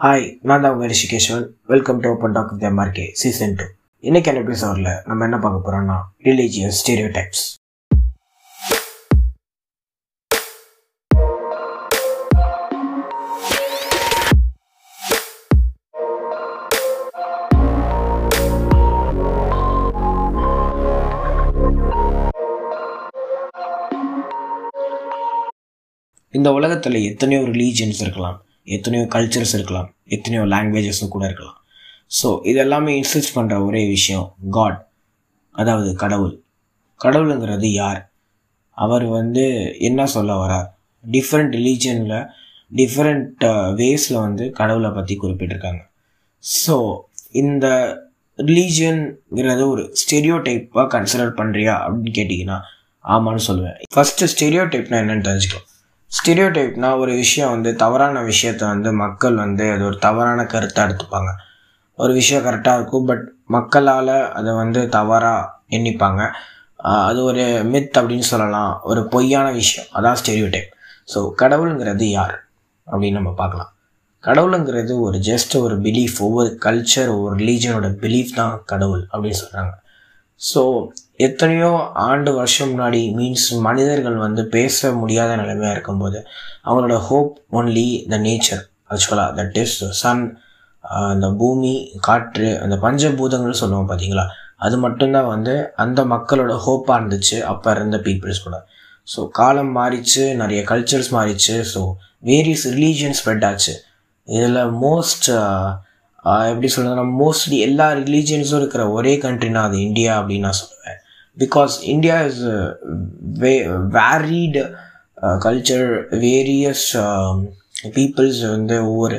Hi நான் தான் உங்கள் Rishikeshvan welcome to open talk with MRK season two இன்னைக்கான எபிசோடில் நம்ம என்ன பார்க்க போகிறோம்னா ரிலீஜியஸ் ஸ்டீரியோ டைப்ஸ் இந்த உலகத்தில் எத்தனையோ ரிலீஜியன்ஸ் இருக்கலாம். எத்தனையோ கல்ச்சர்ஸ் இருக்கலாம் எத்தனையோ லாங்குவேஜஸும் கூட இருக்கலாம். ஸோ இதெல்லாமே இன்சிஸ்ட் பண்ணுற ஒரே விஷயம் காட் அதாவது கடவுள். கடவுளுங்கிறது யார்? அவர் வந்து என்ன சொல்ல வரார்? டிஃப்ரெண்ட் ரிலீஜனில் டிஃப்ரெண்ட் வேஸில் வந்து கடவுளை பற்றி குறிப்பிட்டிருக்காங்க. ஸோ இந்த ரிலீஜியன்ங்கிறது ஒரு ஸ்டெரியோ டைப்பாக கன்சிடர் பண்ணுறியா அப்படின்னு கேட்டிங்கன்னா ஆமான்னு சொல்லுவேன். ஃபஸ்ட்டு ஸ்டெரியோ டைப்னா என்னென்னு தெரிஞ்சுக்கலாம் ஸ்டீரியோடைப்னா ஒரு விஷயம் வந்து தவறான விஷயத்த வந்து மக்கள் வந்து அது ஒரு தவறான கருத்தை எடுத்துப்பாங்க. ஒரு விஷயம் கரெக்டாக இருக்கும் பட் மக்களால் அதை வந்து தவறாக எண்ணிப்பாங்க. அது ஒரு மித் அப்படின்னு சொல்லலாம். ஒரு பொய்யான விஷயம். அதான் ஸ்டெரியோடைப் ஸோ கடவுளுங்கிறது யார்? அப்படின்னு நம்ம பார்க்கலாம். கடவுளுங்கிறது ஒரு ஜஸ்ட் ஒரு பிலீஃப் ஒவ்வொரு கல்ச்சர் ஒவ்வொரு ரிலீஜனோட பிலீஃப் தான் கடவுள் அப்படின்னு சொல்கிறாங்க ஸோ எத்தனையோ ஆண்டு வருஷம் முன்னாடி மீன்ஸ் மனிதர்கள் வந்து பேச முடியாத நிலைமையாக இருக்கும்போது அவங்களோட ஹோப் ஒன்லி த நேச்சர் ஆக்சுவலாக தட் இஸ் சன் அந்த பூமி காற்று அந்த பஞ்சபூதங்கள் சொல்லுவோம் பார்த்தீங்களா அது மட்டும்தான் வந்து அந்த மக்களோட ஹோப்பாக இருந்துச்சு அப்போ இருந்த பீப்புள்ஸ் கூட. ஸோ காலம் மாறிச்சு நிறைய கல்ச்சர்ஸ் மாறிச்சு ஸோ வேரியஸ் ரிலீஜியன் ஸ்ப்ரெட் ஆச்சு. இதில் மோஸ்ட் எப்படி சொல்கிறதுனா மோஸ்ட்லி எல்லா ரிலீஜியன்ஸும் இருக்கிற ஒரே கண்ட்ரினா அது இந்தியா அப்படின்னு நான் சொல்லுவேன். Because India is way varied culture various peoples வந்து ஒவ்வொரு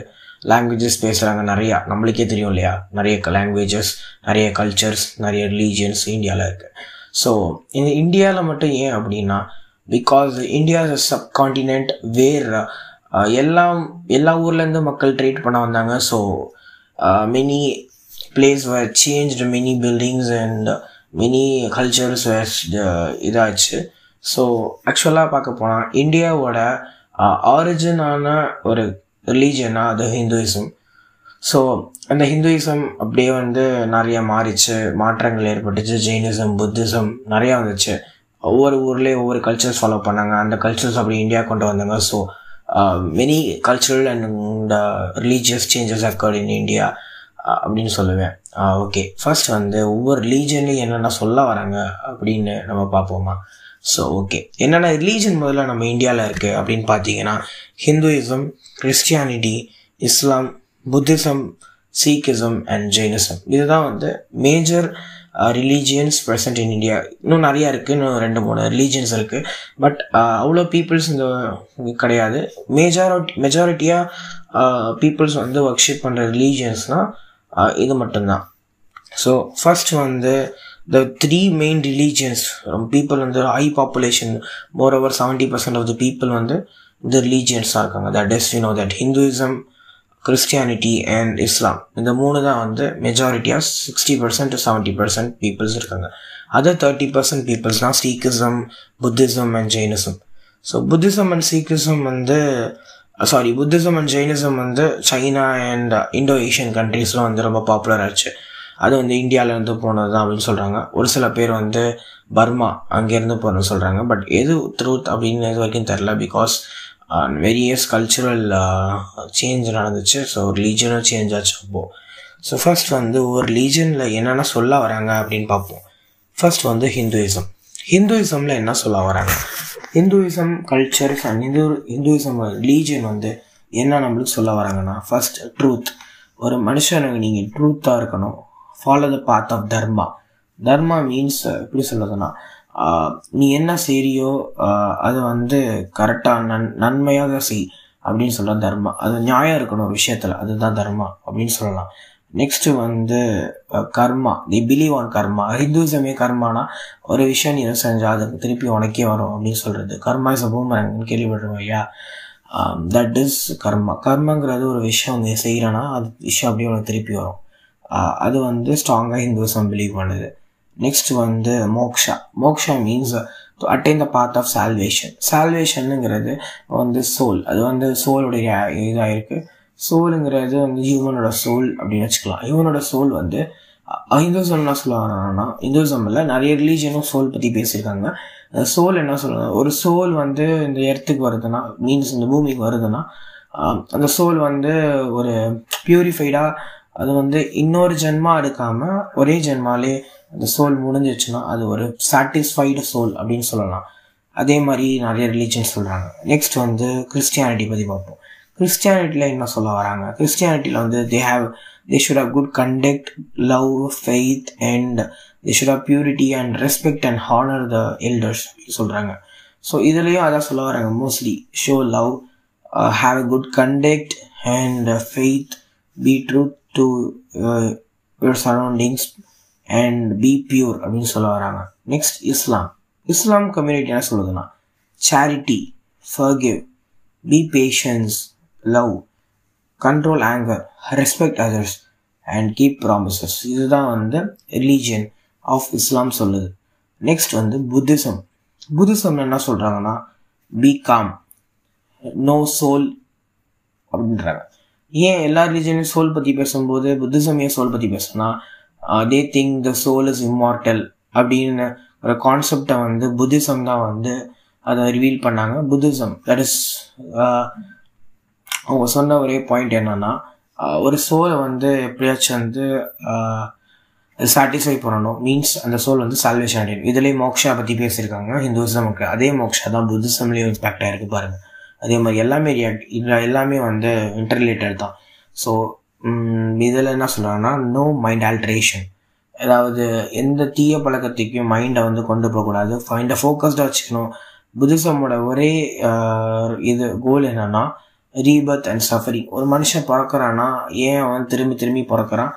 லாங்குவேஜஸ் பேசுகிறாங்க நிறையா. நம்மளுக்கே தெரியும் இல்லையா? நிறைய லாங்குவேஜஸ் நிறைய கல்ச்சர்ஸ் நிறைய ரிலீஜியன்ஸ் இந்தியாவில் இருக்குது ஸோ இந்த இந்தியாவில் மட்டும் ஏன் அப்படின்னா because India is sub continent where எல்லா ஊர்லேருந்து மக்கள் ட்ரீட் பண்ண வந்தாங்க. So many place where change many buildings and many cultures where இதாச்சு. ஸோ ஆக்சுவலாக பார்க்க போனால் இந்தியாவோட uh, ஆரிஜினான ஒரு ரிலீஜனாக அது ஹிந்துயிசம். ஸோ அந்த ஹிந்துயிசம் அப்படியே வந்து நிறைய மாறிச்சு. மாற்றங்கள் ஏற்பட்டுச்சு. ஜெயினிசம் புத்திசம் நிறையா வந்துச்சு. ஒவ்வொரு ஊர்லேயும் ஒவ்வொரு கல்ச்சர்ஸ் ஃபாலோ பண்ணாங்க. அந்த கல்ச்சர்ஸ் அப்படி இந்தியா கொண்டு வந்தாங்க. So many cultural and religious changes occurred in India அப்படின்னு சொல்லுவேன். ஓகே ஃபர்ஸ்ட் வந்து ஒவ்வொரு ரிலீஜன்லையும் என்னென்ன சொல்ல வராங்க அப்படின்னு நம்ம பார்ப்போமா? ஸோ ஓகே என்னென்ன ரிலீஜன் முதல்ல நம்ம இந்தியாவில் இருக்குது அப்படின்னு பார்த்தீங்கன்னா Hinduism Christianity Islam Buddhism Sikhism and Jainism இதுதான் வந்து major religions present in India இன்னும் நிறையா இருக்குது இன்னும் ரெண்டு மூணு ரிலீஜியன்ஸ் இருக்குது பட் அவ்வளோ பீப்புள்ஸ் இந்த கிடையாது. மேஜாரிட்டி மெஜாரிட்டியாக பீப்புள்ஸ் வந்து ஒர்க்ஷிப் பண்ணுற ரிலீஜியன்ஸ்னால் இது மட்டும்தான். ஸோ ஃபஸ்ட் வந்து the three main religions people வந்து high population more over seventy percent of the people வந்து இந்த ரிலீஜியன்ஸாக இருக்காங்க. That is you know that Hinduism Christianity and Islam இந்த மூணு தான் வந்து மெஜாரிட்டியாக sixty percent to seventy percent peoples இருக்காங்க. Other thirty percent பீப்புள்ஸ்னால் Sikhism Buddhism and Jainism so Buddhism and Sikhism வந்து சாரி புத்திசம் அண்ட் ஜெயினிசம் வந்து சைனா அண்ட் இண்டோ ஏஷியன் கண்ட்ரீஸ்லாம் வந்து ரொம்ப பாப்புலர் ஆச்சு. அது வந்து இந்தியாவிலேருந்து போனது தான் அப்படின்னு சொல்கிறாங்க ஒரு சில பேர் வந்து பர்மா அங்கேருந்து போனது சொல்கிறாங்க பட் எது ட்ரூத் அப்படின்னு இது வரைக்கும் தெரில பிகாஸ் வெரியஸ் கல்ச்சுரல் சேஞ்ச் நடந்துச்சு. ஸோ ரிலீஜனும் சேஞ்ச் ஆச்சு அப்போது ஸோ ஃபர்ஸ்ட் வந்து ஒரு ரிலீஜனில் என்னென்ன சொல்ல வராங்க அப்படின்னு பார்ப்போம். ஃபர்ஸ்ட் வந்து ஹிந்துயிசம் ஹிந்துயிசமில் என்ன சொல்ல வராங்க? Hinduism cultures and Hindu Hinduism religion வந்து என்ன நம்மளுக்கு சொல்ல வராங்கன்னா ஃபர்ஸ்ட் ட்ரூத் ஒரு மனுஷனுக்கு நீங்கள் ட்ரூத்தாக இருக்கணும். Follow the path of dharma dharma means எப்படி சொல்லுதுன்னா நீ என்ன செய்றியோ அது வந்து கரெக்டாக நன் நன்மையாக செய் அப்படின்னு சொல்ல தர்மா அது நியாயம் இருக்கணும் ஒரு விஷயத்தில். அதுதான் தர்மா அப்படின்னு சொல்லலாம். நெக்ஸ்ட்டு வந்து கர்மா. தி பிலீவ் ஆன் கர்மா. ஹிந்துசமே கர்மானா ஒரு விஷயம் நீ செஞ்சால் அதுக்கு திருப்பி உனக்கே வரும் அப்படின்னு சொல்கிறது கர்மா இஸ் பூமரங்கன்னு கேள்விப்படுறோம் ஐயா தட் இஸ் கர்மா. கர்மங்கிறது ஒரு விஷயம் நீ செய்கிறனா அது விஷயம் அப்படியே உனக்கு திருப்பி வரும். அது வந்து ஸ்ட்ராங்காக ஹிந்துசம் பிலீவ் பண்ணுது. நெக்ஸ்ட் வந்து moksha. Moksha means to attain the path of salvation சால்வேஷனுங்கிறது வந்து சோல் அது வந்து சோலுடைய இதாக இருக்குது சோலுங்கிறது வந்து ஹியூமனோட சோல் அப்படின்னு வச்சுக்கலாம். ஹியூமனோட சோல் வந்து ஹிந்துசம் என்ன சொல்லுவாங்கன்னா ஹிந்துசமில் நிறைய ரிலீஜனும் சோல் பற்றி பேசியிருக்காங்க. சோல் என்ன சொல்லுவாங்க? ஒரு சோல் வந்து இந்த இடத்துக்கு வருதுன்னா மீன்ஸ் இந்த பூமிக்கு வருதுன்னா அந்த சோல் வந்து ஒரு பியூரிஃபைடாக அது வந்து இன்னொரு ஜென்மா எடுக்காமல் ஒரே ஜென்மாலே அந்த சோல் முடிஞ்சிச்சுன்னா அது ஒரு சாட்டிஸ்ஃபைடு சோல் அப்படின்னு சொல்லலாம். அதே மாதிரி நிறைய ரிலீஜன் சொல்கிறாங்க நெக்ஸ்ட் வந்து கிறிஸ்டியானிட்டி பற்றி பார்ப்போம். கிறிஸ்டியானிட்டியில் என்ன சொல்ல வராங்க? கிறிஸ்டியானிட்டியில் வந்து they have they should have good conduct love faith and they should have purity and respect and honour the elders சொல்கிறாங்க ஸோ இதுலேயும் அதான் சொல்ல வராங்க. Mostly show love have a good conduct and faith be truth to your surroundings and be pure அப்படின்னு சொல்ல வராங்க. Next Islam Islam community என்ன சொல்லுதுன்னா? Charity forgive be patience love control anger respect others and keep promises இதுதான் வந்து religion of Islam சொல்லுது. Next வந்து Buddhism Buddhism என்ன சொல்கிறாங்கன்னா பி காம் நோ சோல் அப்படின்றாங்க. ஏன் எல்லா ரிலீஜனையும் சோல் பற்றி பேசும்போது புத்திசம் ஏன் சோல் பற்றி பேசுனா they think the soul is immortal அப்படின்னு ஒரு கான்செப்டை வந்து புத்திசம் தான் வந்து அதை ரிவீல் பண்ணாங்க. புத்திசம் தட் இஸ் அவங்க சொன்ன ஒரே பாயிண்ட் என்னன்னா ஒரு சோலை வந்து எப்படியாச்சும் வந்து சாட்டிஸ்ஃபை பண்ணணும். மீன்ஸ் அந்த சோல் வந்து சால்வேஷன் அடையணும். இதுலேயே மோக்ஷா பற்றி பேசியிருக்காங்க. ஹிந்துசமுக்கு அதே மோக்ஷா தான் புத்திசம்லேயும் இம்பேக்ட் ஆகிருக்கு பாருங்கள் அதே மாதிரி எல்லாமே இதில் எல்லாமே வந்து இன்டர்ரிலேட்டட் தான். ஸோ இதில் என்ன சொல்கிறாங்கன்னா நோ மைண்ட் ஆல்ட்ரேஷன் அதாவது எந்த தீய பழக்கத்தையும் மைண்டை வந்து கொண்டு போகக்கூடாது. மைண்டை ஃபோக்கஸ்டாக வச்சுக்கணும். புத்திசமோட ஒரே இது கோல் என்னென்னா ரீபர்த் அண்ட் சஃபரிங். ஒரு மனுஷன் பிறக்கிறான்னா ஏன் அவன் திரும்பி திரும்பி பிறக்கிறான்?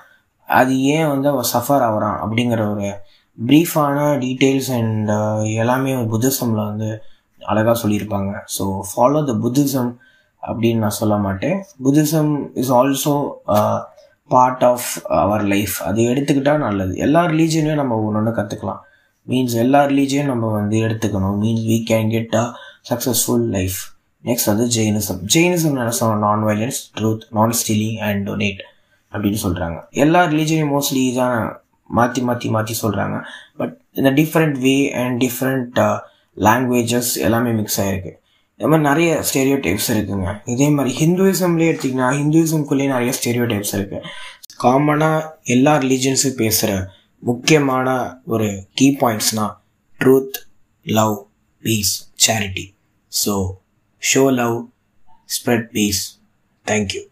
அது ஏன் வந்து அவன் சஃபர் ஆகிறான் அப்படிங்கிற ஒரு ப்ரீஃபான டீட்டெயில்ஸ் அண்ட் எல்லாமே புத்திசமில் வந்து அழகாக சொல்லியிருப்பாங்க. ஸோ ஃபாலோ த புத்திசம் அப்படின்னு நான் சொல்ல மாட்டேன். Buddhism is also part of our life அது எடுத்துக்கிட்டால் நல்லது. எல்லா ரிலீஜனையும் நம்ம ஒன்று ஒன்று கற்றுக்கலாம் மீன்ஸ் எல்லா ரிலீஜனையும் நம்ம வந்து எடுத்துக்கணும். Means we can get a successful life next வந்து ஜெயினிசம் ஜெயினிசம் என்ன சொல்ல non violence truth non stealing and donate அப்படின்னு சொல்கிறாங்க எல்லா ரிலீஜனையும் மோஸ்ட்லி தான் மாற்றி மாற்றி மாற்றி சொல்கிறாங்க பட் இந்த different way and different languages எல்லாமே மிக்ஸ் ஆகிருக்கு இந்த மாதிரி நிறைய ஸ்டேரியோ டைப்ஸ் இருக்குங்க. இதே மாதிரி ஹிந்துவிசம்லேயே எடுத்திங்கன்னா ஹிந்துவிசம்குள்ளேயே நிறைய ஸ்டேரியோ டைப்ஸ் இருக்குது காமனாக எல்லா ரிலீஜன்ஸும் பேசுகிற முக்கியமான ஒரு key பாயிண்ட்ஸ்னால் truth love peace charity so show love spread peace thank you